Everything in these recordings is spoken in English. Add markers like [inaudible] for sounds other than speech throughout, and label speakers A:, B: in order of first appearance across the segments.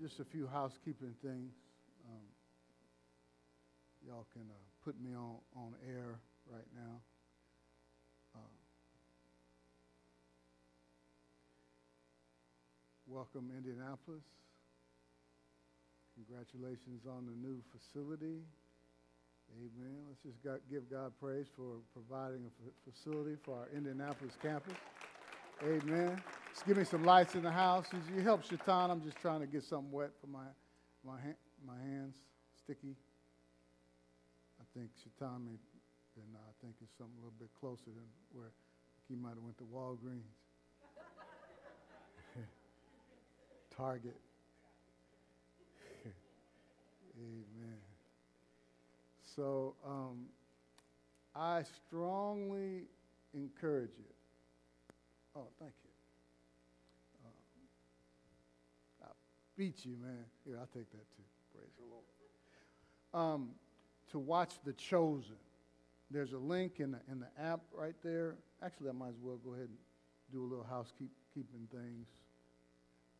A: just a few housekeeping things. Um, y'all can uh, put me on, on air right now. Uh, welcome, Indianapolis. Congratulations on the new facility. Amen. Let's just got, give God praise for providing a facility for our Indianapolis campus. Amen. Just give me some lights in the house. You help Shaitan. I'm just trying to get something wet for my, my, ha- my hands, sticky. I think Shaitan may, then I think it's something a little bit closer than where he might have went to Walgreens. [laughs] Target. [laughs] Amen. So um, I strongly encourage you. Oh, thank you. Um, I beat you, man. Here, I'll take that too. Praise the Lord. Um, to watch The Chosen. There's a link in the, in the app right there. Actually, I might as well go ahead and do a little housekeeping things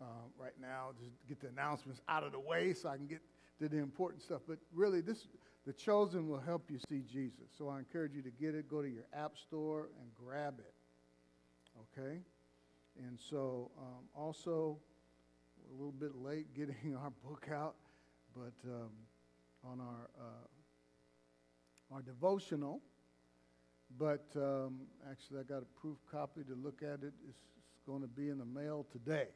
A: uh, right now. Just get the announcements out of the way so I can get to the important stuff. But really, this the chosen will help you see Jesus. So I encourage you to get it. Go to your app store and grab it. Okay? And so um, also, a little bit late getting [laughs] our book out, but um, on our uh, our devotional. But um, actually, I got a proof copy to look at it. It's, it's going to be in the mail today.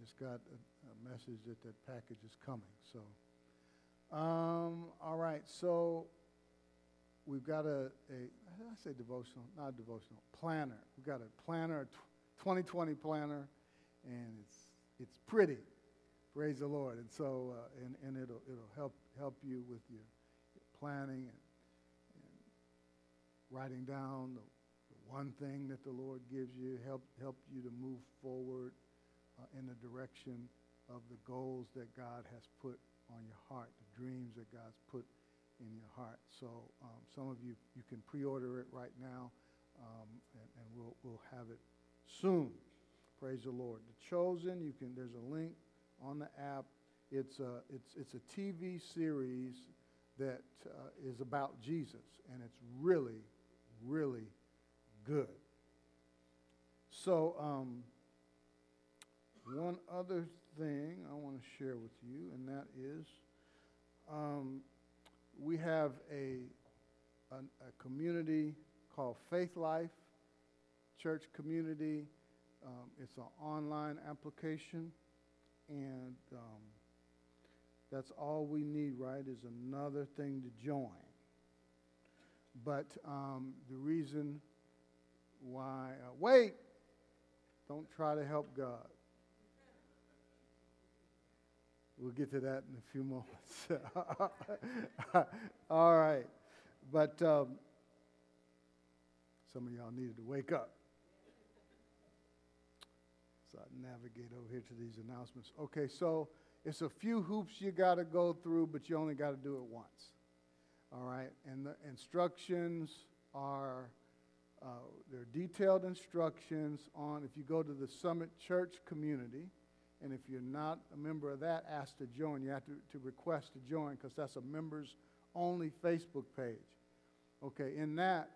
A: Just got a, a message that that package is coming. So. Um, all right, so we've got a, a I say devotional, not devotional, planner. We've got a planner, a 2020 planner, and it's it's pretty. Praise the Lord. And so, uh, and, and it'll it'll help help you with your, planning and, and, writing down the, the, one thing that the Lord gives you, help help you to move forward uh, in the direction of the goals that God has put on your heart, the dreams that God's put in your heart. So um, some of you, you can pre-order it right now, um, and, and, we'll, we'll have it soon. Praise the Lord. The Chosen, you can, there's a link on the app. It's a, it's, it's a TV series that uh, is about Jesus, and it's really, really good. So, um, one other thing I want to share with you, and that is um, we have a, a, a, community called Faith Life Church Community. Um, it's an online application, and um, that's all we need, right, is another thing to join. But um, the reason why, uh, wait, don't try to help God. We'll get to that in a few moments. [laughs] All right. But um, some of y'all needed to wake up. So I navigate over here to these announcements. Okay, so it's a few hoops you got to go through, but you only got to do it once. All right, and the instructions are uh, they're detailed instructions on if you go to the Summit Church community and if you're not a member of that, ask to join. You have to, to request to join because that's a members only Facebook page. Okay, in that,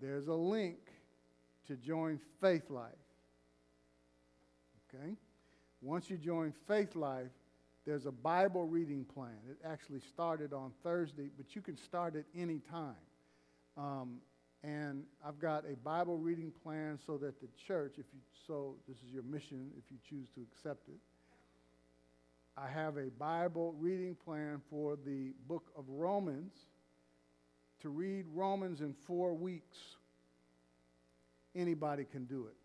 A: there's a link to join Faith Life. Okay? Once you join Faith Life, there's a Bible reading plan. It actually started on Thursday, but you can start at any time. Um, and I've got a Bible reading plan so that the church, if you so, this is your mission if you choose to accept it. I have a Bible reading plan for the book of Romans to read Romans in four weeks. Anybody can do it.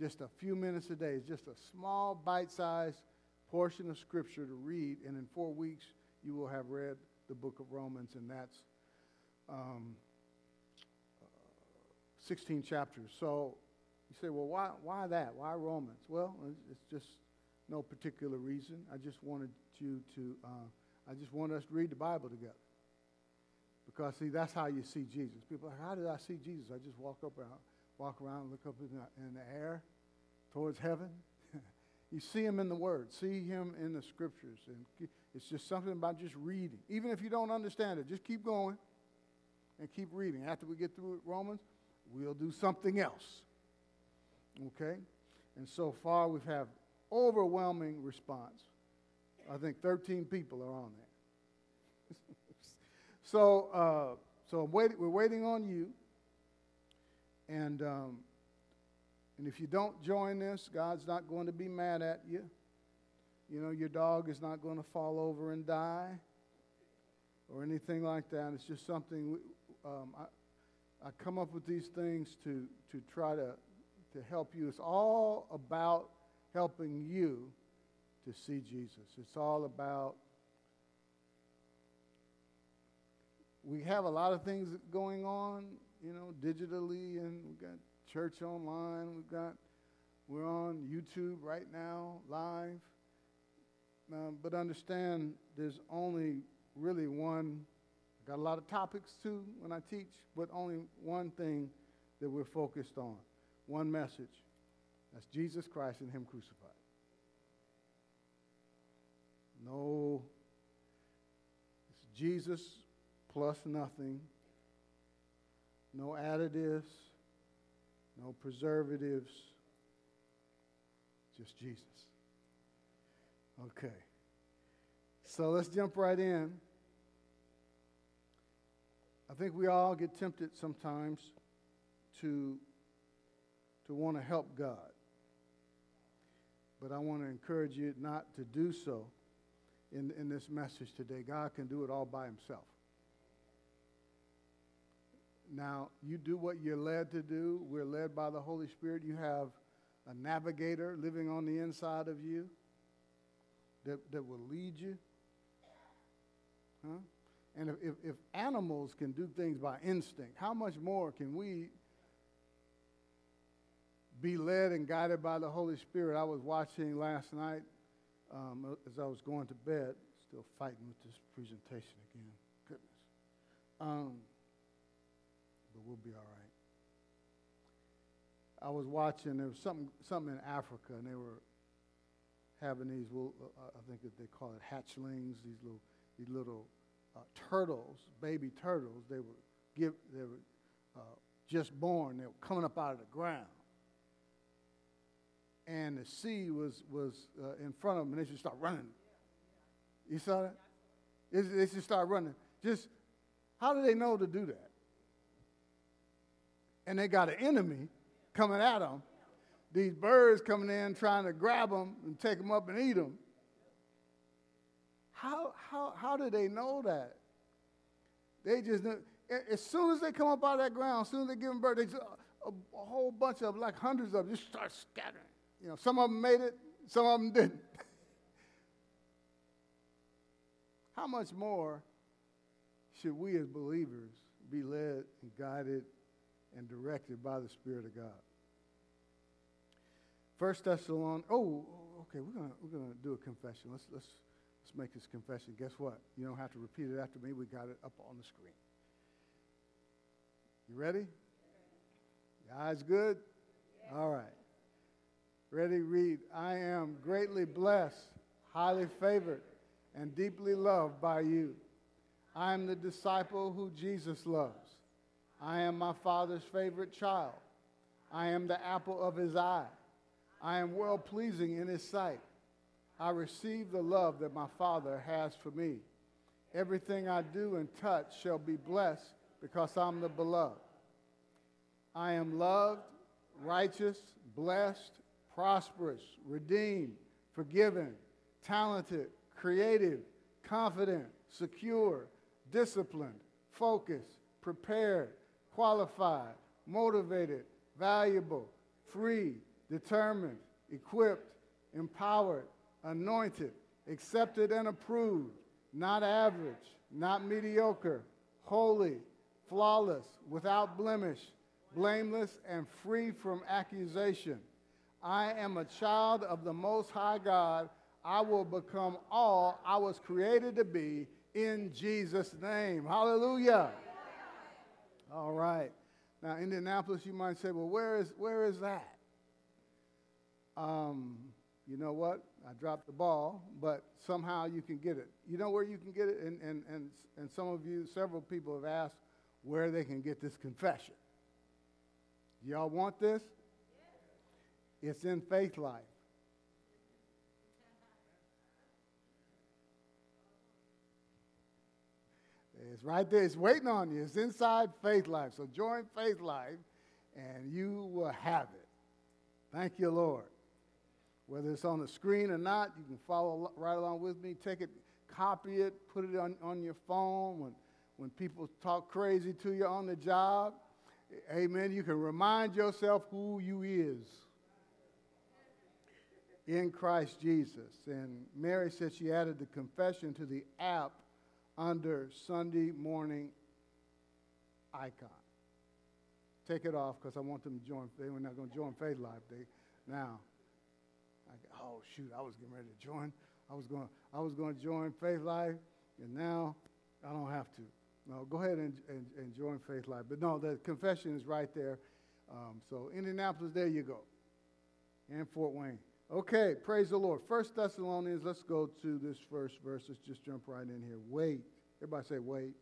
A: Just a few minutes a day. Just a small, bite sized portion of Scripture to read, and in four weeks, you will have read the book of Romans, and that's um, uh, 16 chapters. So you say, well, why, why that? Why Romans? Well, it's just no particular reason. I just wanted you to, uh, I just want us to read the Bible together. Because, see, that's how you see Jesus. People are like, how did I see Jesus? I just walk up around, walk around, look up in the, in the air towards heaven. [laughs] You see him in the Word, see him in the Scriptures. And it's just something about just reading. Even if you don't understand it, just keep going and keep reading. After we get through Romans, we'll do something else. Okay? And so far, we've had overwhelming response. I think 13 people are on there. [laughs] so, uh, so wait, we're waiting on you. And, um, and if you don't join this, God's not going to be mad at you. You know, your dog is not going to fall over and die or anything like that. It's just something we, um, I, I come up with these things to, to try to, to help you. It's all about helping you to see Jesus. It's all about, we have a lot of things going on, you know, digitally, and we've got church online, we've got, we're on YouTube right now, live. Um, but understand there's only really one, I got a lot of topics too when I teach, but only one thing that we're focused on, one message. That's Jesus Christ and Him crucified. No, it's Jesus plus nothing, no additives, no preservatives, just Jesus. Okay. So let's jump right in. I think we all get tempted sometimes to, to want to help God. But I want to encourage you not to do so in, in this message today. God can do it all by himself. Now, you do what you're led to do. We're led by the Holy Spirit. You have a navigator living on the inside of you that, that will lead you. Huh? And if, if, if animals can do things by instinct, how much more can we be led and guided by the Holy Spirit? I was watching last night um, as I was going to bed, still fighting with this presentation again. Goodness. Um, but we'll be all right. I was watching, there was something, something in Africa, and they were having these, well, uh, I think they call it hatchlings, these little, these little uh, turtles, baby turtles. They were, give, they were uh, just born. They were coming up out of the ground. And the sea was, was uh, in front of them, and they just start running. You saw that? They, just start running. Just, how do they know to do that? And they got an enemy coming at them these birds coming in trying to grab them and take them up and eat them. How, how, how do they know that? They just, as soon as they come up out of that ground, as soon as they give them birth, they just, a, a, whole bunch of them, like hundreds of them, just start scattering. You know, some of them made it, some of them [laughs] didn't. how much more should we as believers be led and guided and directed by the Spirit of God? First Thessalonians. Oh, okay. We're gonna we're gonna do a confession. Let's let's let's make this confession. Guess what? You don't have to repeat it after me. We got it up on the screen. You ready? Your eyes good? All right. Ready? Read. I am greatly blessed, highly favored, and deeply loved by you. I am the disciple who Jesus loves. I am my Father's favorite child. I am the apple of his eye. I am well pleasing in his sight. I receive the love that my Father has for me. Everything I do and touch shall be blessed because I'm the beloved. I am loved, righteous, blessed, prosperous, redeemed, forgiven, talented, creative, confident, secure, disciplined, focused, prepared, qualified, motivated, valuable, free, determined, equipped, empowered, anointed, accepted and approved, not average, not mediocre, holy, flawless, without blemish, blameless, and free from accusation. I am a child of the Most High God. I will become all I was created to be in Jesus' name. Hallelujah. All right. Now, Indianapolis, you might say, well, where is, where is that? Um, you know, what? I dropped the ball, but somehow you can get it. You know where you can get it? And, and, and, and some of you, several people have asked where they can get this confession. Y'all want this? It's in Faith Life. It's right there. It's waiting on you. It's inside Faith Life. So join Faith Life and you will have it. Thank you, Lord. Whether it's on the screen or not, you can follow right along with me. Take it, copy it, put it on, on your phone when, when people talk crazy to you on the job. Amen. You can remind yourself who you is in Christ Jesus. And Mary said she added the confession to the app under Sunday morning icon. Take it off because I want them to join. They were not going to join Faith Life. They now. I, oh shoot! I was getting ready to join. I was going. I was going to join Faith Life, and now I don't have to. No, go ahead and, and, and join Faith Life. But no, the confession is right there. Um, so Indianapolis, there you go, and Fort Wayne. Okay, praise the Lord. First Thessalonians, let's go to this first verse. Let's just jump right in here. Wait. Everybody say wait.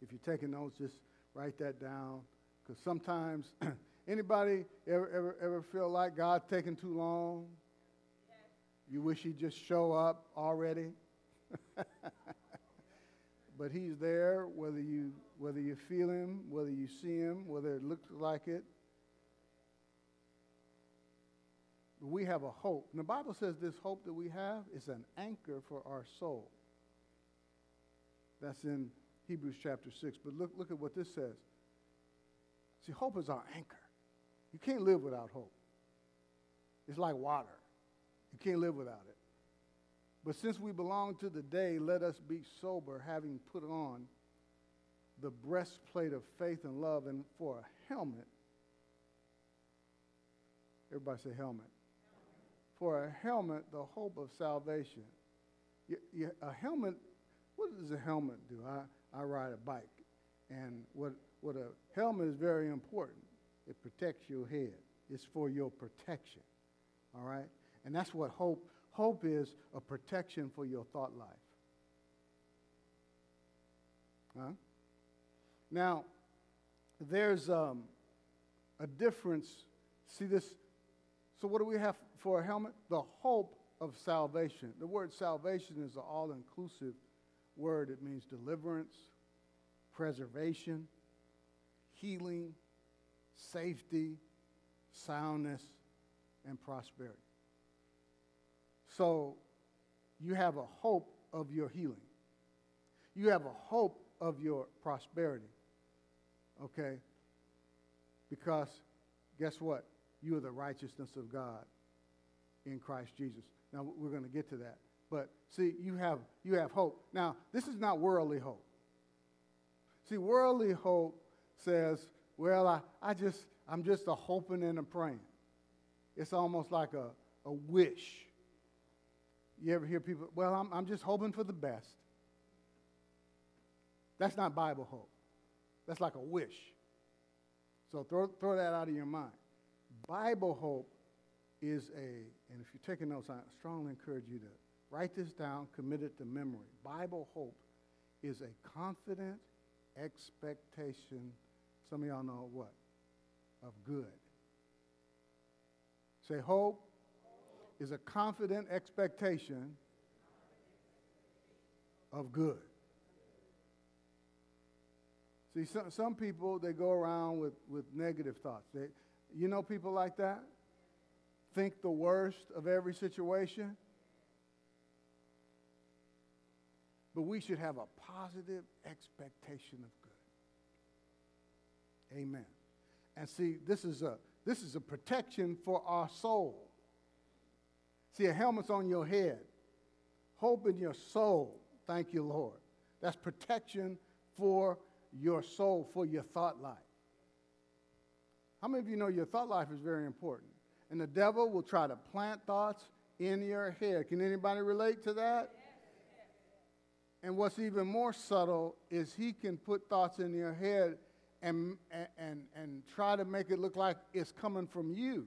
A: If you're taking notes, just write that down. Because sometimes, [clears throat] anybody ever, ever, ever feel like God's taking too long? You wish he'd just show up already? [laughs] but he's there whether you, whether you feel him, whether you see him, whether it looks like it. We have a hope. And the Bible says this hope that we have is an anchor for our soul. That's in Hebrews chapter 6. But look, look at what this says. See, hope is our anchor. You can't live without hope. It's like water. You can't live without it. But since we belong to the day, let us be sober, having put on the breastplate of faith and love, and for a helmet, everybody say helmet for a helmet the hope of salvation. You, you, a helmet, what does a helmet do? I, I ride a bike, and what, what a helmet is very important. It protects your head. It's for your protection, all right? And that's what hope, hope is a protection for your thought life. Huh? Now, there's um, a difference. See this? So, what do we have for a helmet? The hope of salvation. The word salvation is an all inclusive word. It means deliverance, preservation, healing, safety, soundness, and prosperity. So you have a hope of your healing. You have a hope of your prosperity. Okay? Because guess what? You are the righteousness of God in Christ Jesus. Now we're going to get to that. But see, you have you have hope. Now, this is not worldly hope. See, worldly hope says, well, I, I just I'm just a hoping and a praying. It's almost like a, a wish. You ever hear people, well, I'm, I'm just hoping for the best. That's not Bible hope. That's like a wish. So throw, throw that out of your mind. Bible hope is a, and if you're taking notes, I strongly encourage you to write this down, commit it to memory. Bible hope is a confident expectation, some of y'all know what? Of good. Say, hope is a confident expectation of good. See, some, some people, they go around with, with negative thoughts. They, you know people like that? think the worst of every situation. But we should have a positive expectation of good. Amen. And see, this is a this is a protection for our soul. See, a helmet's on your head. Hope in your soul. Thank you, Lord. That's protection for your soul, for your thought life. How many of you know your thought life is very important? And the devil will try to plant thoughts in your head. Can anybody relate to that? And what's even more subtle is he can put thoughts in your head and, and, and try to make it look like it's coming from you.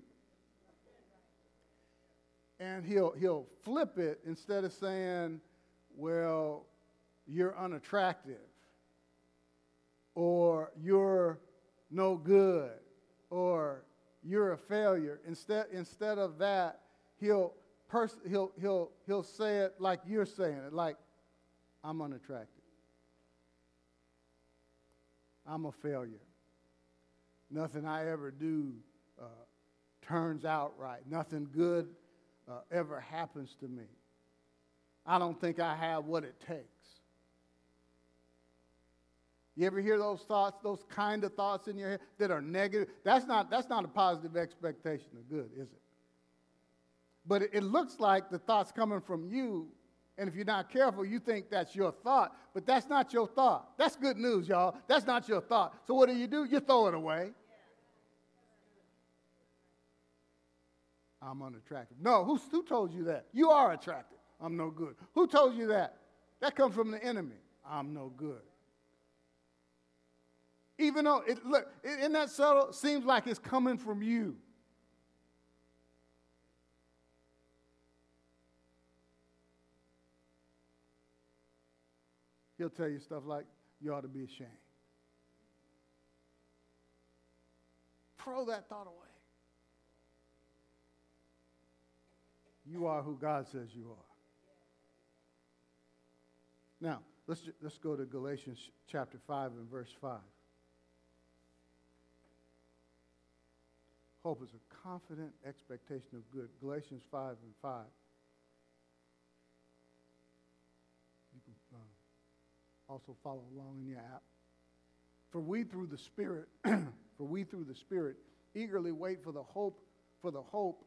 A: and he'll, he'll flip it instead of saying, well, you're unattractive or you're no good or you're a failure. Instead, instead of that, he'll, pers- he'll, he'll, he'll say it like you're saying it, like, I'm unattractive. I'm a failure. Nothing I ever do uh, turns out right. Nothing good uh, ever happens to me. I don't think I have what it takes. You ever hear those thoughts, those kind of thoughts in your head that are negative? That's not, that's not a positive expectation of good, is it? But it, it looks like the thought's coming from you, and if you're not careful, you think that's your thought, but that's not your thought. That's good news, y'all. That's not your thought. So what do you do? You throw it away. I'm unattractive. No, who, who told you that? You are attractive. I'm no good. Who told you that? That comes from the enemy. I'm no good. Even though it look, isn't that subtle? Seems like it's coming from you. He'll tell you stuff like, you ought to be ashamed. Throw that thought away. You are who God says you are. Now, let's, let's go to Galatians chapter 5 and verse 5. Hope is a confident expectation of good. Galatians 5 and 5. You can uh, also follow along in your app. For we through the Spirit, [clears throat] for we through the Spirit eagerly wait for the hope, for the hope,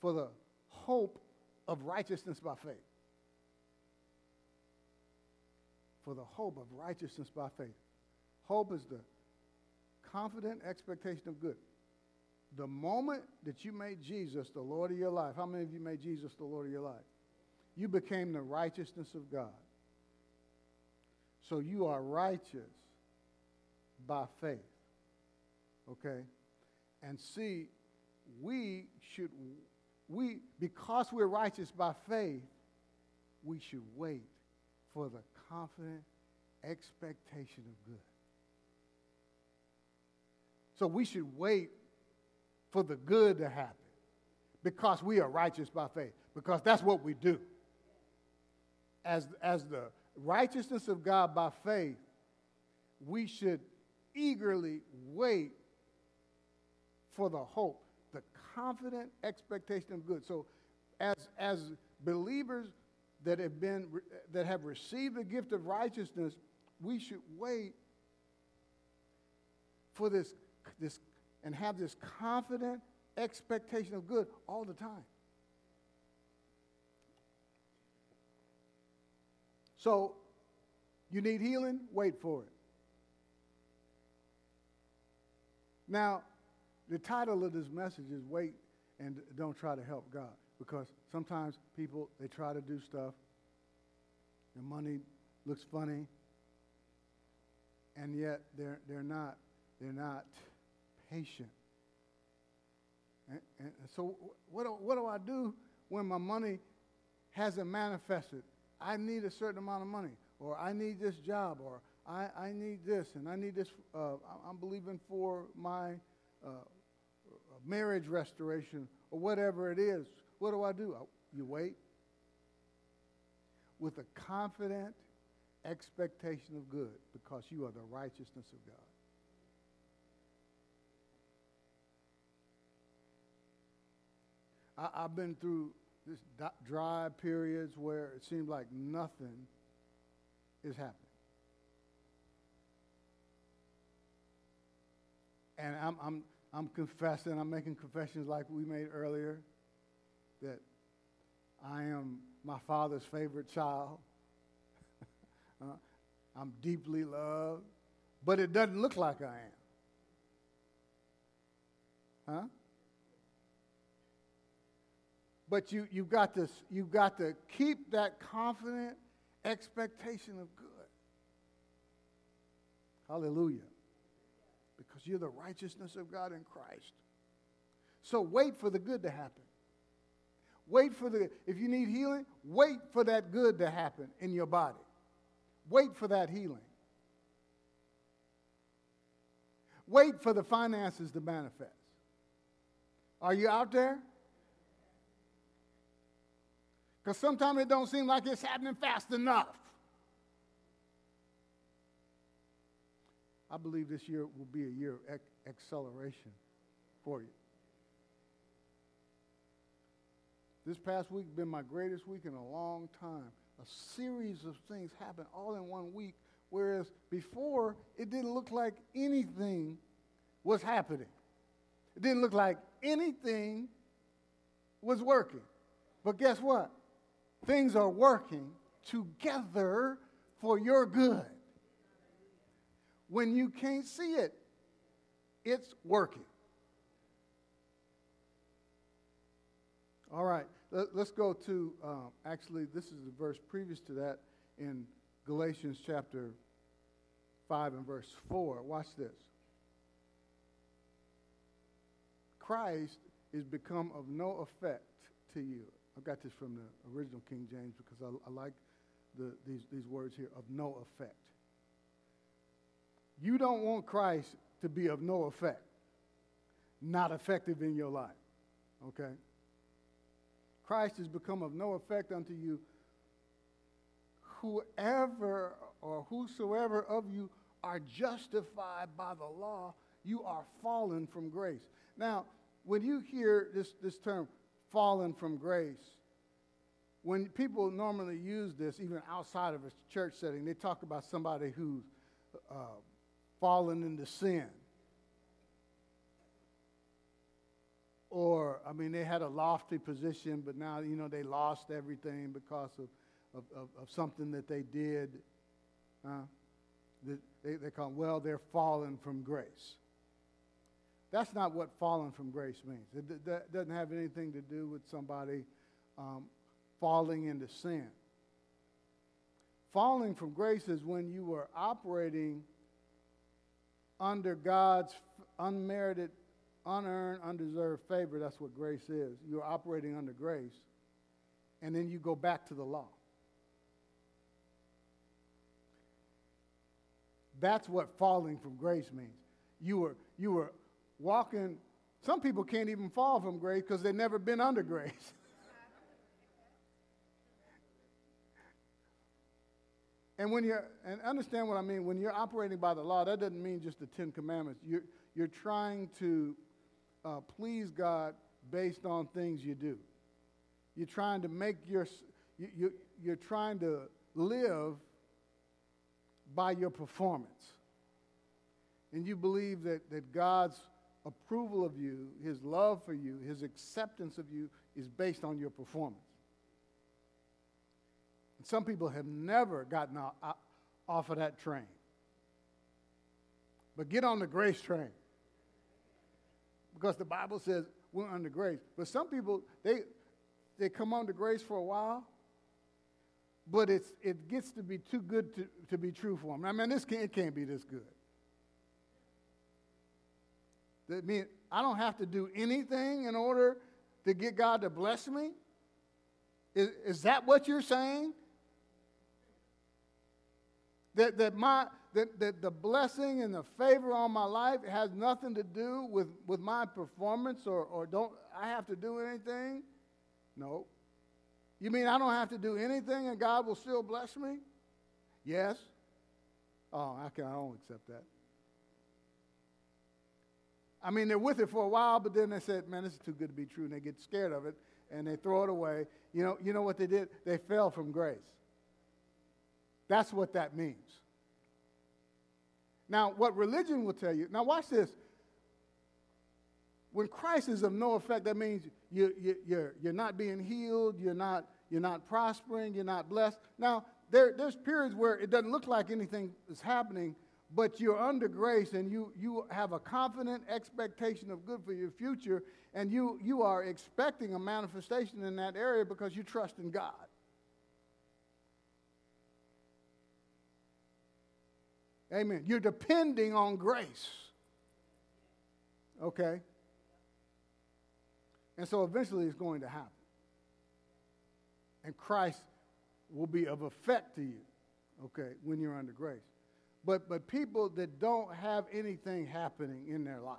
A: for the hope of righteousness by faith. For the hope of righteousness by faith. Hope is the confident expectation of good. The moment that you made Jesus the Lord of your life, how many of you made Jesus the Lord of your life? You became the righteousness of God. So you are righteous by faith. Okay? And see, we should we, because we're righteous by faith, we should wait for the confident expectation of good. So we should wait for the good to happen because we are righteous by faith, because that's what we do. As, as the righteousness of God by faith, we should eagerly wait for the hope the confident expectation of good. So, as, as believers that have, been, that have received the gift of righteousness, we should wait for this, this and have this confident expectation of good all the time. So, you need healing? Wait for it. Now, the title of this message is Wait and Don't Try to Help God. Because sometimes people, they try to do stuff, the money looks funny, and yet they're, they're, not, they're not patient. And, and so, what do, what do I do when my money hasn't manifested? I need a certain amount of money, or I need this job, or I, I need this, and I need this. Uh, I'm believing for my uh, marriage restoration, or whatever it is, what do I do? You wait with a confident expectation of good because you are the righteousness of God. I, have been through this dry periods where it seemed like nothing is happening. And I'm, I'm I'm confessing, I'm making confessions like we made earlier that I am my father's favorite child. [laughs] uh, I'm deeply loved, but it doesn't look like I am. Huh? But you, you've, got to, you've got to keep that confident expectation of good. Hallelujah because you're the righteousness of God in Christ. So wait for the good to happen. Wait for the, if you need healing, wait for that good to happen in your body. Wait for that healing. Wait for the finances to manifest. Are you out there? Because sometimes it don't seem like it's happening fast enough. I believe this year will be a year of ac- acceleration for you. This past week has been my greatest week in a long time. A series of things happened all in one week, whereas before it didn't look like anything was happening. It didn't look like anything was working. But guess what? Things are working together for your good. When you can't see it, it's working. All right, let, us go to, um, actually, this is the verse previous to that in Galatians chapter 5 and verse 4. Watch this. Christ is become of no effect to you. I got this from the original King James because I, I like the, these, these words here of no effect. You don't want Christ to be of no effect, not effective in your life. Okay? Christ has become of no effect unto you. Whoever or whosoever of you are justified by the law, you are fallen from grace. Now, when you hear this, this term, fallen from grace, when people normally use this, even outside of a church setting, they talk about somebody who's uh, fallen into sin. Or, I mean, they had a lofty position, but now, you know, they lost everything because of, of, of, of something that they did. Uh, they, they call well, they're fallen from grace. That's not what falling from grace means. It d- doesn't have anything to do with somebody um, falling into sin. Falling from grace is when you were operating under God's unmerited, unearned, undeserved favor. That's what grace is. You're operating under grace, and then you go back to the law. That's what falling from grace means. You were, you were walking, some people can't even fall from grace because they've never been under grace. [laughs] and when you're, and understand what I mean, when you're operating by the law, that doesn't mean just the Ten Commandments. You're, you're trying to uh, please God based on things you do. You're trying to make your, you, you, you're trying to live by your performance. And you believe that, that God's approval of you, his love for you, his acceptance of you is based on your performance. And some people have never gotten off of that train. But get on the grace train. Because the Bible says we're under grace. But some people, they, they come under grace for a while, but it's, it gets to be too good to, to be true for them. I mean, this can't, it can't be this good. That means I don't have to do anything in order to get God to bless me? Is, is that what you're saying? That, that, my, that, that the blessing and the favor on my life has nothing to do with, with my performance or, or don't I have to do anything? No. You mean I don't have to do anything and God will still bless me? Yes. Oh, I, can, I don't accept that. I mean, they're with it for a while, but then they said, man, this is too good to be true, and they get scared of it, and they throw it away. You know, you know what they did? They fell from grace. That's what that means. Now, what religion will tell you, now watch this. When Christ is of no effect, that means you, you, you're, you're not being healed, you're not, you're not prospering, you're not blessed. Now, there, there's periods where it doesn't look like anything is happening, but you're under grace and you, you have a confident expectation of good for your future, and you, you are expecting a manifestation in that area because you trust in God. Amen. You're depending on grace. Okay? And so eventually it's going to happen. and Christ will be of effect to you, okay, when you're under grace. But, but people that don't have anything happening in their life,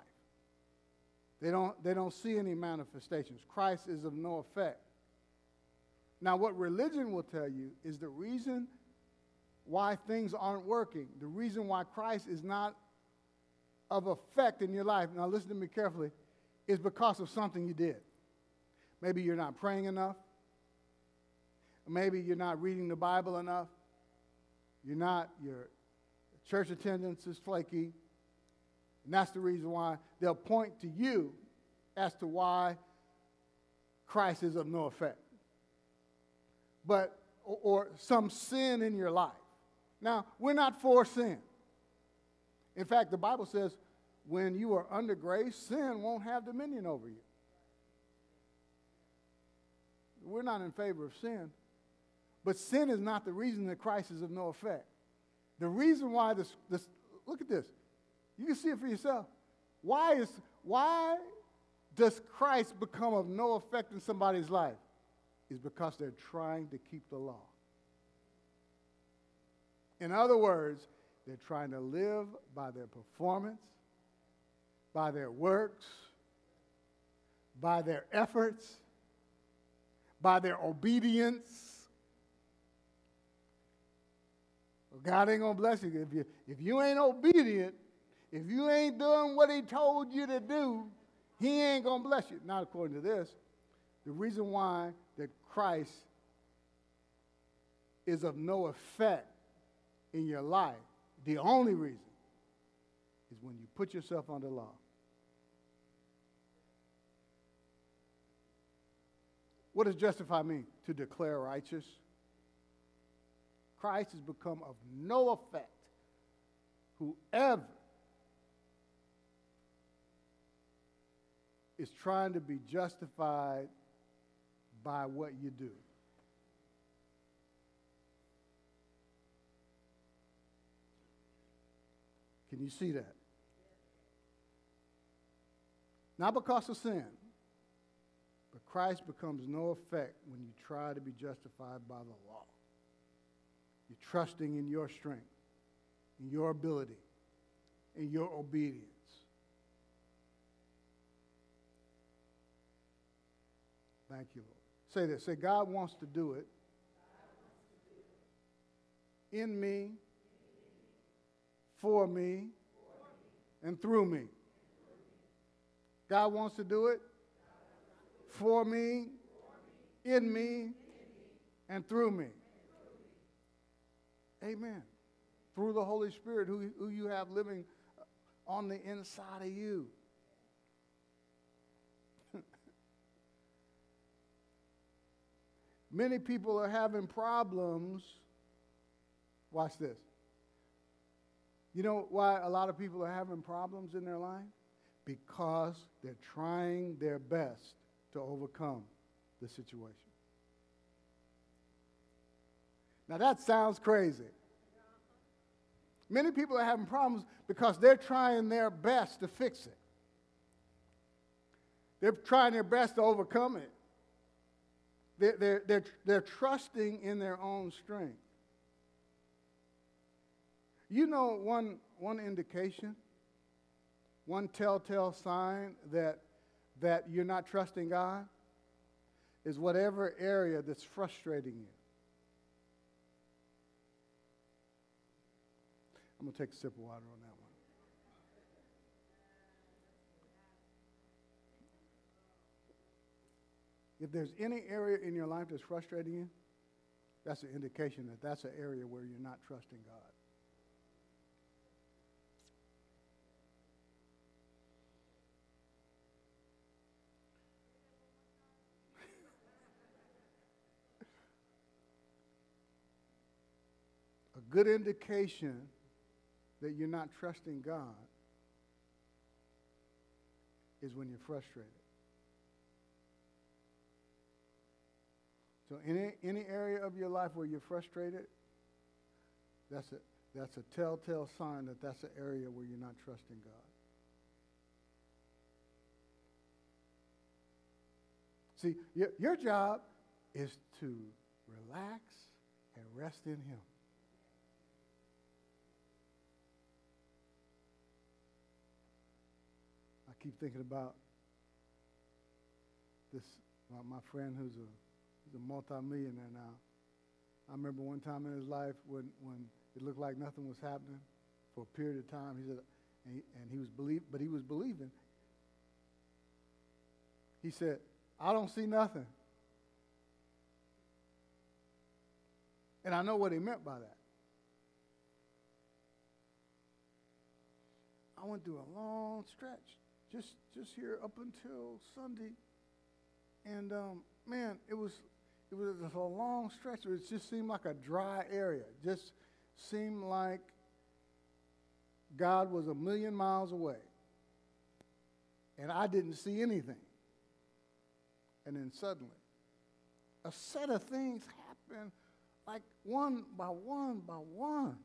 A: they don't, they don't see any manifestations. Christ is of no effect. Now, what religion will tell you is the reason why things aren't working, the reason why Christ is not of effect in your life. Now, listen to me carefully, is because of something you did. Maybe you're not praying enough. Maybe you're not reading the Bible enough. You're not, your church attendance is flaky. And that's the reason why they'll point to you as to why Christ is of no effect. But, or, or some sin in your life. Now, we're not for sin. In fact, the Bible says when you are under grace, sin won't have dominion over you. We're not in favor of sin. But sin is not the reason that Christ is of no effect. The reason why this, this look at this. You can see it for yourself. Why is why does Christ become of no effect in somebody's life? Is because they're trying to keep the law. In other words, they're trying to live by their performance, by their works, by their efforts, by their obedience. Well, God ain't gonna bless you if you if you ain't obedient. If you ain't doing what He told you to do, He ain't gonna bless you. Not according to this. The reason why that Christ is of no effect in your life, the only reason, is when you put yourself under law. What does justify mean? To declare righteous. Christ has become of no effect. Whoever is trying to be justified by what you do. Can you see that? Not because of sin, but Christ becomes no effect when you try to be justified by the law. You're trusting in your strength, in your ability, in your obedience. Thank you, Lord. Say this. Say, God wants to do it in me, for me, and through me. God wants to do it for me, in me, and through me. Amen. Through the Holy Spirit who, who you have living on the inside of you. [laughs] Many people are having problems. Watch this. You know why a lot of people are having problems in their life? Because they're trying their best to overcome the situation. Now that sounds crazy. Many people are having problems because they're trying their best to fix it. They're trying their best to overcome it. They're, they're, they're, they're trusting in their own strength. You know one, one indication, one telltale sign that, that you're not trusting God is whatever area that's frustrating you. I'm going to take a sip of water on that one. If there's any area in your life that's frustrating you, that's an indication that that's an area where you're not trusting God. [laughs] a good indication that you're not trusting God is when you're frustrated. So any, any area of your life where you're frustrated, that's a, that's a telltale sign that that's an area where you're not trusting God. See, your, your job is to relax, and rest in Him. Keep thinking about this, my, my friend who's a, who's a multimillionaire now. I remember one time in his life when, when it looked like nothing was happening for a period of time. He said, and he, and he was believe, but he was believing. He said, I don't see nothing. And I know what he meant by that. I went through a long stretch, just just here up until Sunday, and um, man, it was it was a long stretch. It just seemed like a dry area. Just seemed like God was a million miles away, and I didn't see anything. And then suddenly, a set of things happened, like one by one by one.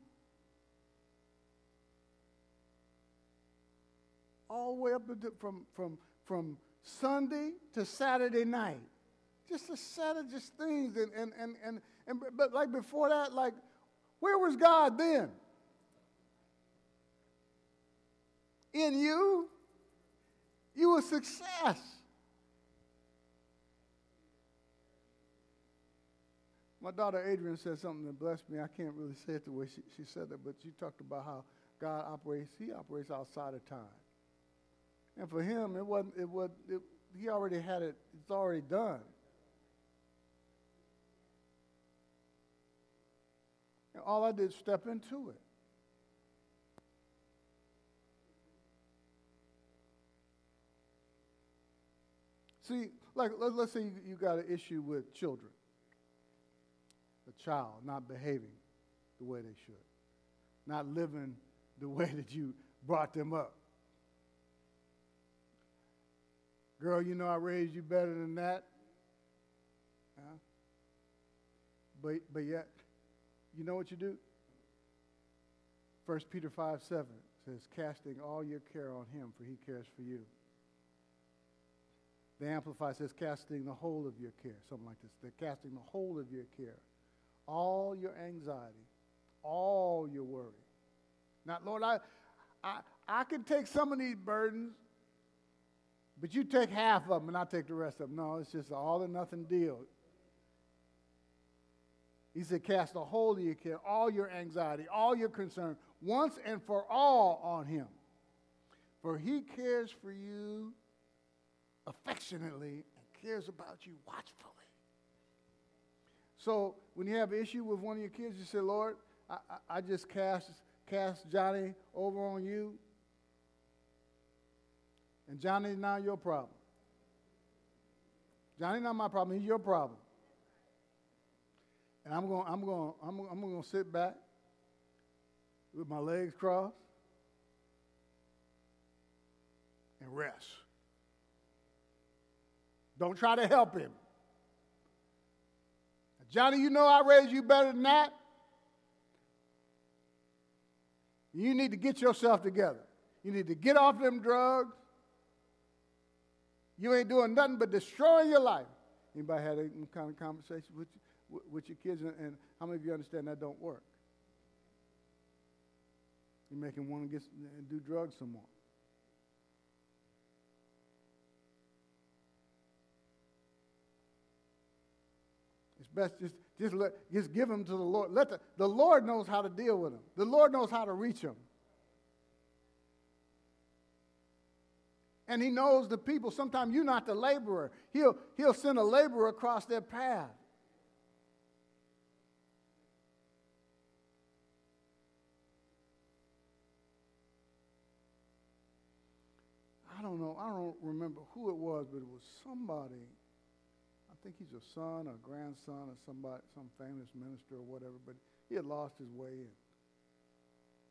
A: All the way up into, from, from, from Sunday to Saturday night. Just a set of just things. And, and, and, and, and, but like before that, like, where was God then? In you, you were success. My daughter Adrian said something that blessed me. I can't really say it the way she, she said it, but she talked about how God operates, He operates outside of time. And for him, it wasn't, it was, it, he already had it, it's already done. And all I did was step into it. See, like, let, us say you, you got an issue with children a child not behaving the way they should, not living the [laughs] way that you brought them up. Girl, you know I raised you better than that. Huh? But, but yet, you know what you do? 1 Peter 5 7 says, casting all your care on him, for he cares for you. The Amplified says, casting the whole of your care, something like this. They're casting the whole of your care all your anxiety, all your worry. Now, Lord, I, I, I can take some of these burdens, but you take half of them and I take the rest of them. No, it's just an all or nothing deal. He said, Cast the whole of your care, all your anxiety, all your concern, once and for all on him. For he cares for you affectionately and cares about you watchfully. So when you have an issue with one of your kids, you say, Lord, I, I, I just cast, cast Johnny over on you. And Johnny's not your problem. Johnny's not my problem, he's your problem. And I'm going, I'm going, I'm, I'm going to sit back with my legs crossed and rest. Don't try to help him. Johnny, you know I raised you better than that. You need to get yourself together. You need to get off them drugs. You ain't doing nothing but destroying your life. Anybody had any kind of conversation with, with your kids? And how many of you understand that don't work? You make them want to get do drugs some more. It's best just, just, let, just give them to the Lord. Let the, the Lord knows how to deal with them. The Lord knows how to reach them. And he knows the people. Sometimes you're not the laborer. He'll, he'll send a laborer across their path. I don't know. I don't remember who it was, but it was somebody I think he's a son or grandson or somebody, some famous minister or whatever, but he had lost his way. And,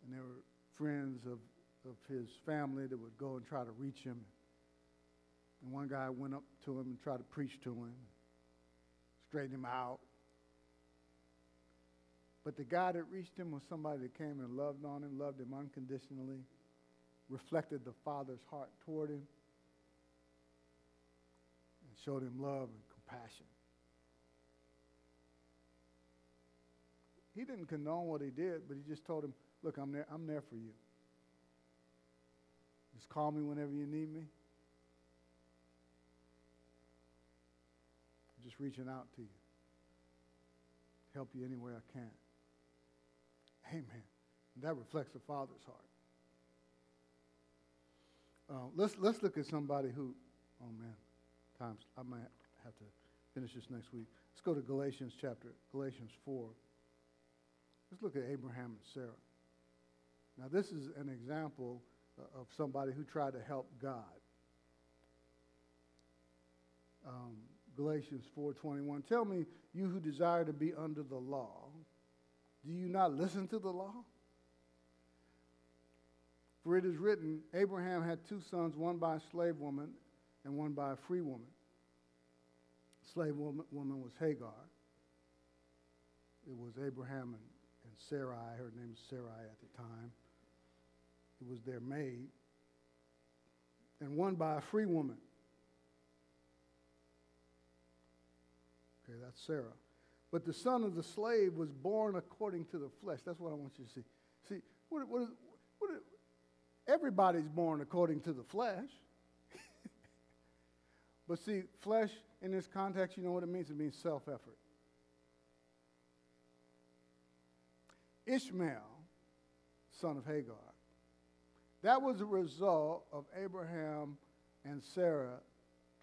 A: and there were friends of, of his family that would go and try to reach him. And one guy went up to him and tried to preach to him, straighten him out. But the guy that reached him was somebody that came and loved on him, loved him unconditionally, reflected the Father's heart toward him, and showed him love and compassion. he didn't condone what he did, but he just told him, Look, I'm there, I'm there for you. Just call me whenever you need me. Just reaching out to you. Help you any way I can. Amen. And that reflects the Father's heart. Uh, let's, let's look at somebody who, oh man, times, I might have to finish this next week. Let's go to Galatians chapter, Galatians 4. Let's look at Abraham and Sarah. Now, this is an example of somebody who tried to help God. Um, Galatians 4:21. Tell me, you who desire to be under the law, do you not listen to the law? For it is written, Abraham had two sons, one by a slave woman and one by a free woman. Slave woman, woman was Hagar. It was Abraham and, and Sarai. Her name was Sarai at the time. Was their maid. And one by a free woman. Okay, that's Sarah. But the son of the slave was born according to the flesh. That's what I want you to see. See, what, what what everybody's born according to the flesh. [laughs] but see, flesh in this context, you know what it means? It means self effort. Ishmael, son of Hagar, that was a result of Abraham and Sarah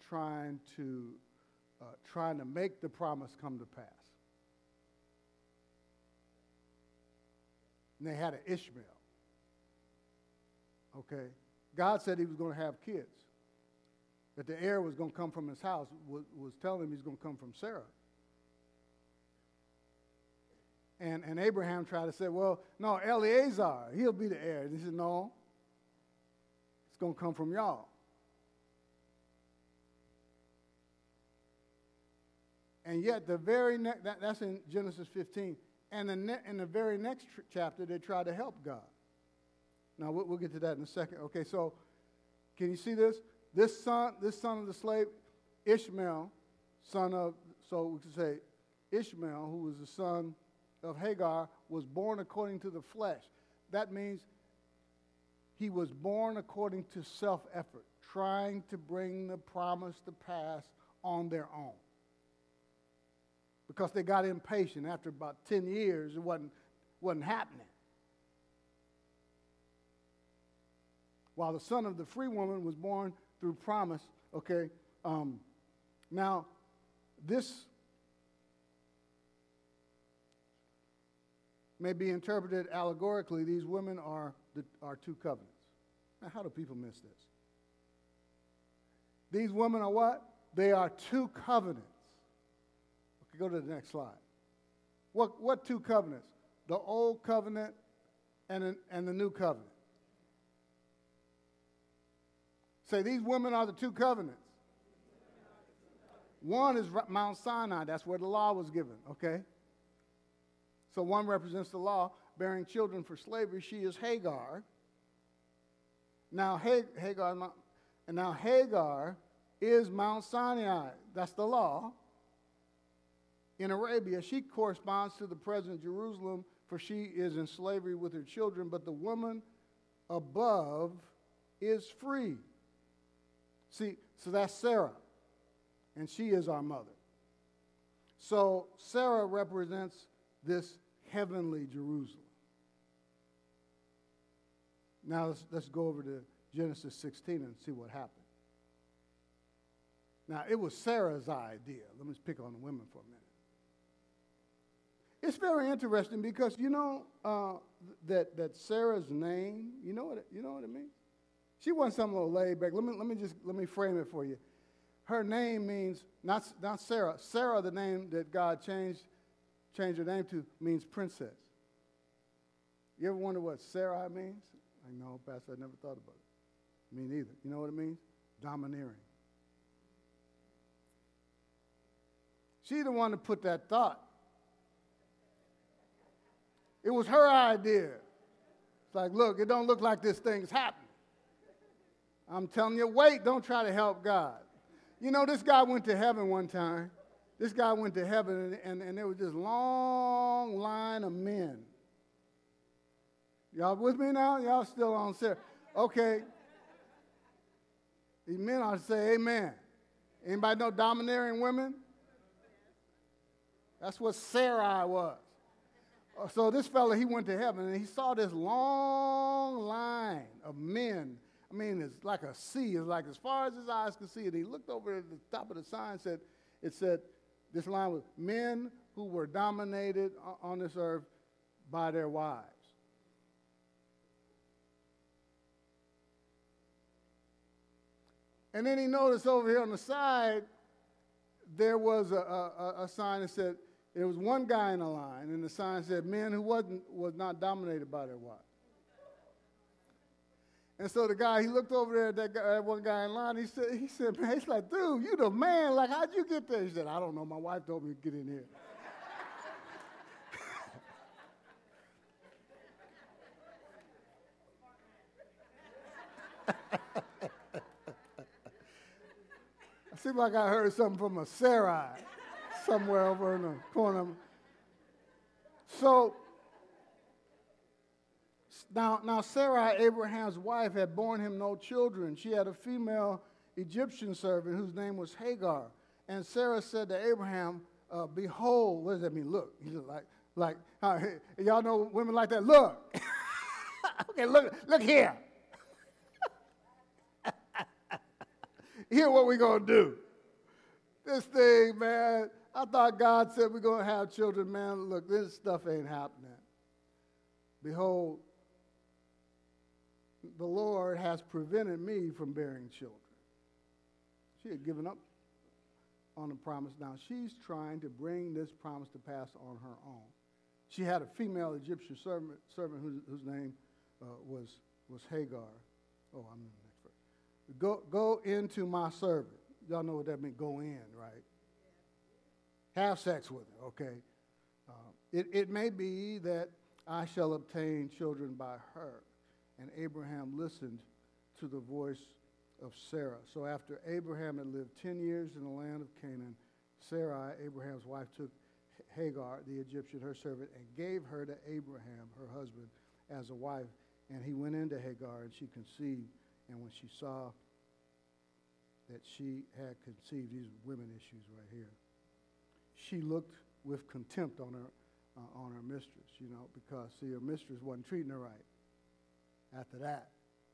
A: trying to uh, trying to make the promise come to pass. And they had an Ishmael. Okay? God said he was going to have kids. That the heir was going to come from his house, was, was telling him he's going to come from Sarah. And, and Abraham tried to say, well, no, Eleazar, he'll be the heir. And he said, no, going to come from y'all. And yet, the very next, that, that's in Genesis 15. And the ne- in the very next tr- chapter, they try to help God. Now, we'll, we'll get to that in a second. Okay, so can you see this? This son, this son of the slave, Ishmael, son of, so we could say Ishmael, who was the son of Hagar, was born according to the flesh. That means he was born according to self effort, trying to bring the promise to pass on their own. Because they got impatient after about 10 years, it wasn't, wasn't happening. while the son of the free woman was born through promise. Okay, um, now this may be interpreted allegorically. These women are the, are two covenants. Now, how do people miss this? These women are what? They are two covenants. Okay, go to the next slide. What, what two covenants? The old covenant and, and the new covenant. Say, these women are the two covenants. One is Mount Sinai, that's where the law was given, okay? So one represents the law, bearing children for slavery. She is Hagar. Now, Hagar, and now Hagar is Mount Sinai. That's the law. In Arabia, she corresponds to the present Jerusalem, for she is in slavery with her children, but the woman above is free. See, so that's Sarah, and she is our mother. So Sarah represents this heavenly Jerusalem. Now let's, let's go over to Genesis 16 and see what happened. Now, it was Sarah's idea. Let me pick on the women for a minute. It's very interesting because you know uh, that, that Sarah's name, you know, what you know what it means? She wasn't some little laid back. Let me, let me just let me frame it for you. Her name means not, not Sarah. Sarah, the name that God changed, changed her name to, means princess. You ever wonder what Sarah means? I know, Pastor, I never thought about it. Me neither. You know what it means? Domineering. She's the one that put that thought. It was her idea. It's like, look, it don't look like this thing's happening. I'm telling you, wait, don't try to help God. You know, this guy went to heaven one time. This guy went to heaven, and, and, and there was this long line of men. Y'all with me now? Y'all still on set? Okay. These men ought to say amen. Anybody know domineering women? That's what Sarai was. Uh, so this fella, he went to heaven and he saw this long line of men. I mean, it's like a sea. It's like as far as his eyes could see. And he looked over at the top of the sign. Said, it said, this line was men who were dominated on this earth by their wives. And then he noticed over here on the side, there was a, a, a sign that said, there was one guy in the line, and the sign said, men who wasn't, was not dominated by their wives. And so the guy, he looked over there at that, guy, that one guy in line. He said, he said, man, he's like, dude, you the man. Like, how'd you get there? He said, I don't know. My wife told me to get in here. I seems like I heard something from a Sarai somewhere over in the corner. So now, now Sarah, Abraham's wife, had borne him no children. She had a female Egyptian servant whose name was Hagar. And Sarah said to Abraham, uh, Behold, what does that mean? Look. He's like, like uh, [laughs] y'all know women like that. Look. [laughs] okay, look, look here. [laughs] here what we gonna do. This thing, man. I thought God said we're gonna have children, man. Look, this stuff ain't happening. Behold, the Lord has prevented me from bearing children. She had given up on the promise. Now she's trying to bring this promise to pass on her own. She had a female Egyptian servant, servant whose, whose name uh, was, was Hagar. Oh, I'm in the next verse. Go, go into my servant. Y'all know what that means, go in, right? Have sex with her, okay? Uh, it, it may be that I shall obtain children by her and Abraham listened to the voice of Sarah. So after Abraham had lived 10 years in the land of Canaan, Sarai, Abraham's wife, took Hagar, the Egyptian, her servant, and gave her to Abraham, her husband, as a wife. And he went into Hagar, and she conceived. And when she saw that she had conceived, these women issues right here, she looked with contempt on her, uh, on her mistress, you know, because, see, her mistress wasn't treating her right after that,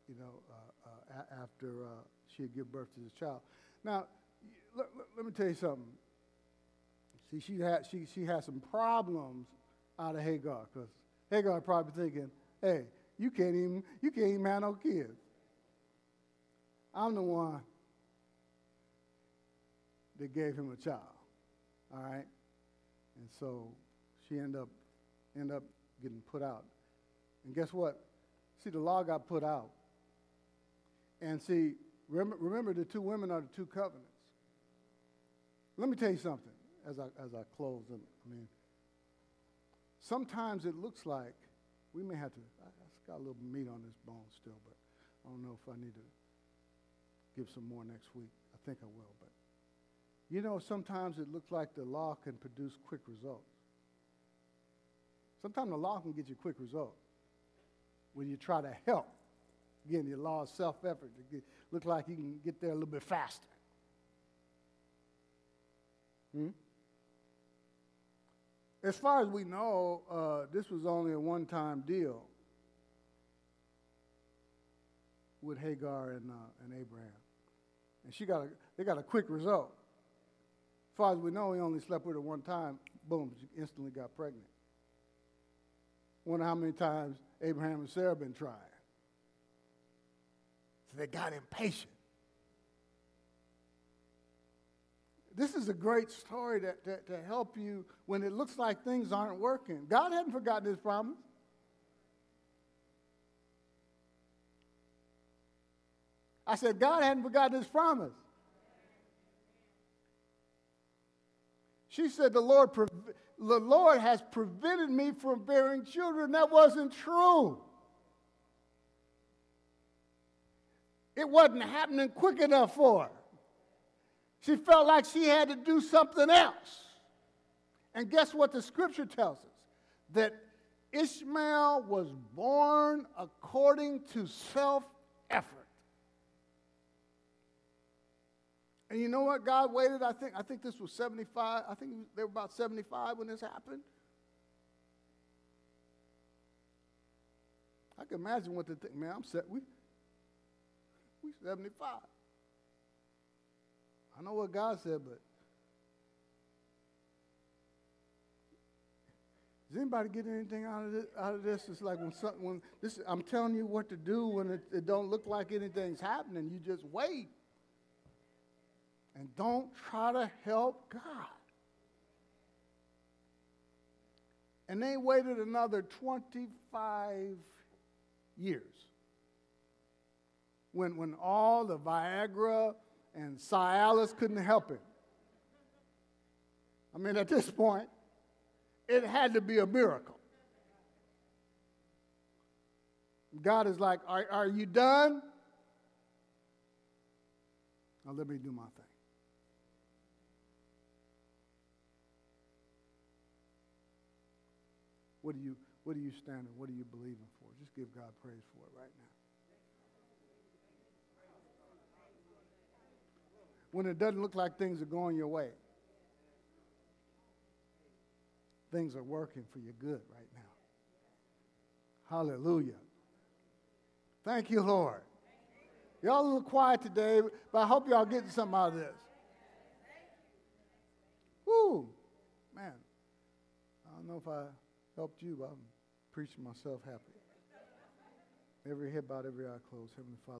A: you know, uh, uh, after uh, she had given birth to this child. Now, let, let me tell you something. See, she had, she, she had some problems out of Hagar because Hagar probably thinking, hey, you can't even, you can't even have no kids. I'm the one that gave him a child. All right? And so she ended up, ended up getting put out. And guess what? See, the law got put out. And see, remember, remember the two women are the two covenants. Let me tell you something as I, as I close. I mean, sometimes it looks like we may have to, I, I got a little meat on this bone still, but I don't know if I need to give some more next week. I think I will, but you know, sometimes it looks like the law can produce quick results. Sometimes the law can get you quick results when you try to help. Again, your law of self effort to get, look like you can get there a little bit faster. Hmm? As far as we know, uh, this was only a one time deal with Hagar and, uh, and Abraham. And she got a, they got a quick result. As far as we know, he only slept with her one time. Boom, she instantly got pregnant. Wonder how many times Abraham and Sarah been trying. So they got impatient. This is a great story to, to, to help you when it looks like things aren't working. God hadn't forgotten his promise. I said, God hadn't forgotten his promise. She said, The Lord, the Lord has prevented me from bearing children. That wasn't true. It wasn't happening quick enough for her. She felt like she had to do something else. And guess what the scripture tells us? That Ishmael was born according to self effort. And you know what? God waited, I think, I think this was 75. I think they were about 75 when this happened. I can imagine what they think, man, I'm set. We, we 75. I know what God said, but Does anybody get anything out of this? Out of this? It's like when, some, when this, I'm telling you what to do when it, it don't look like anything's happening. You just wait. And don't try to help God. And they waited another 25 years. When, when all the Viagra and Cialis couldn't help it. I mean, at this point, it had to be a miracle. God is like, Are, are you done? Now let me do my thing. What are you, what are you standing? What are you believing for? Just give God praise for it right now. When it doesn't look like things are going your way. things are working for your good right now. Hallelujah. Thank you, Lord. Y'all a little quiet today, but I hope y'all getting something out of this. Woo! Man, I don't know if I helped you, I'm preaching myself happy. Every head bowed, every eye closed. Heavenly Father.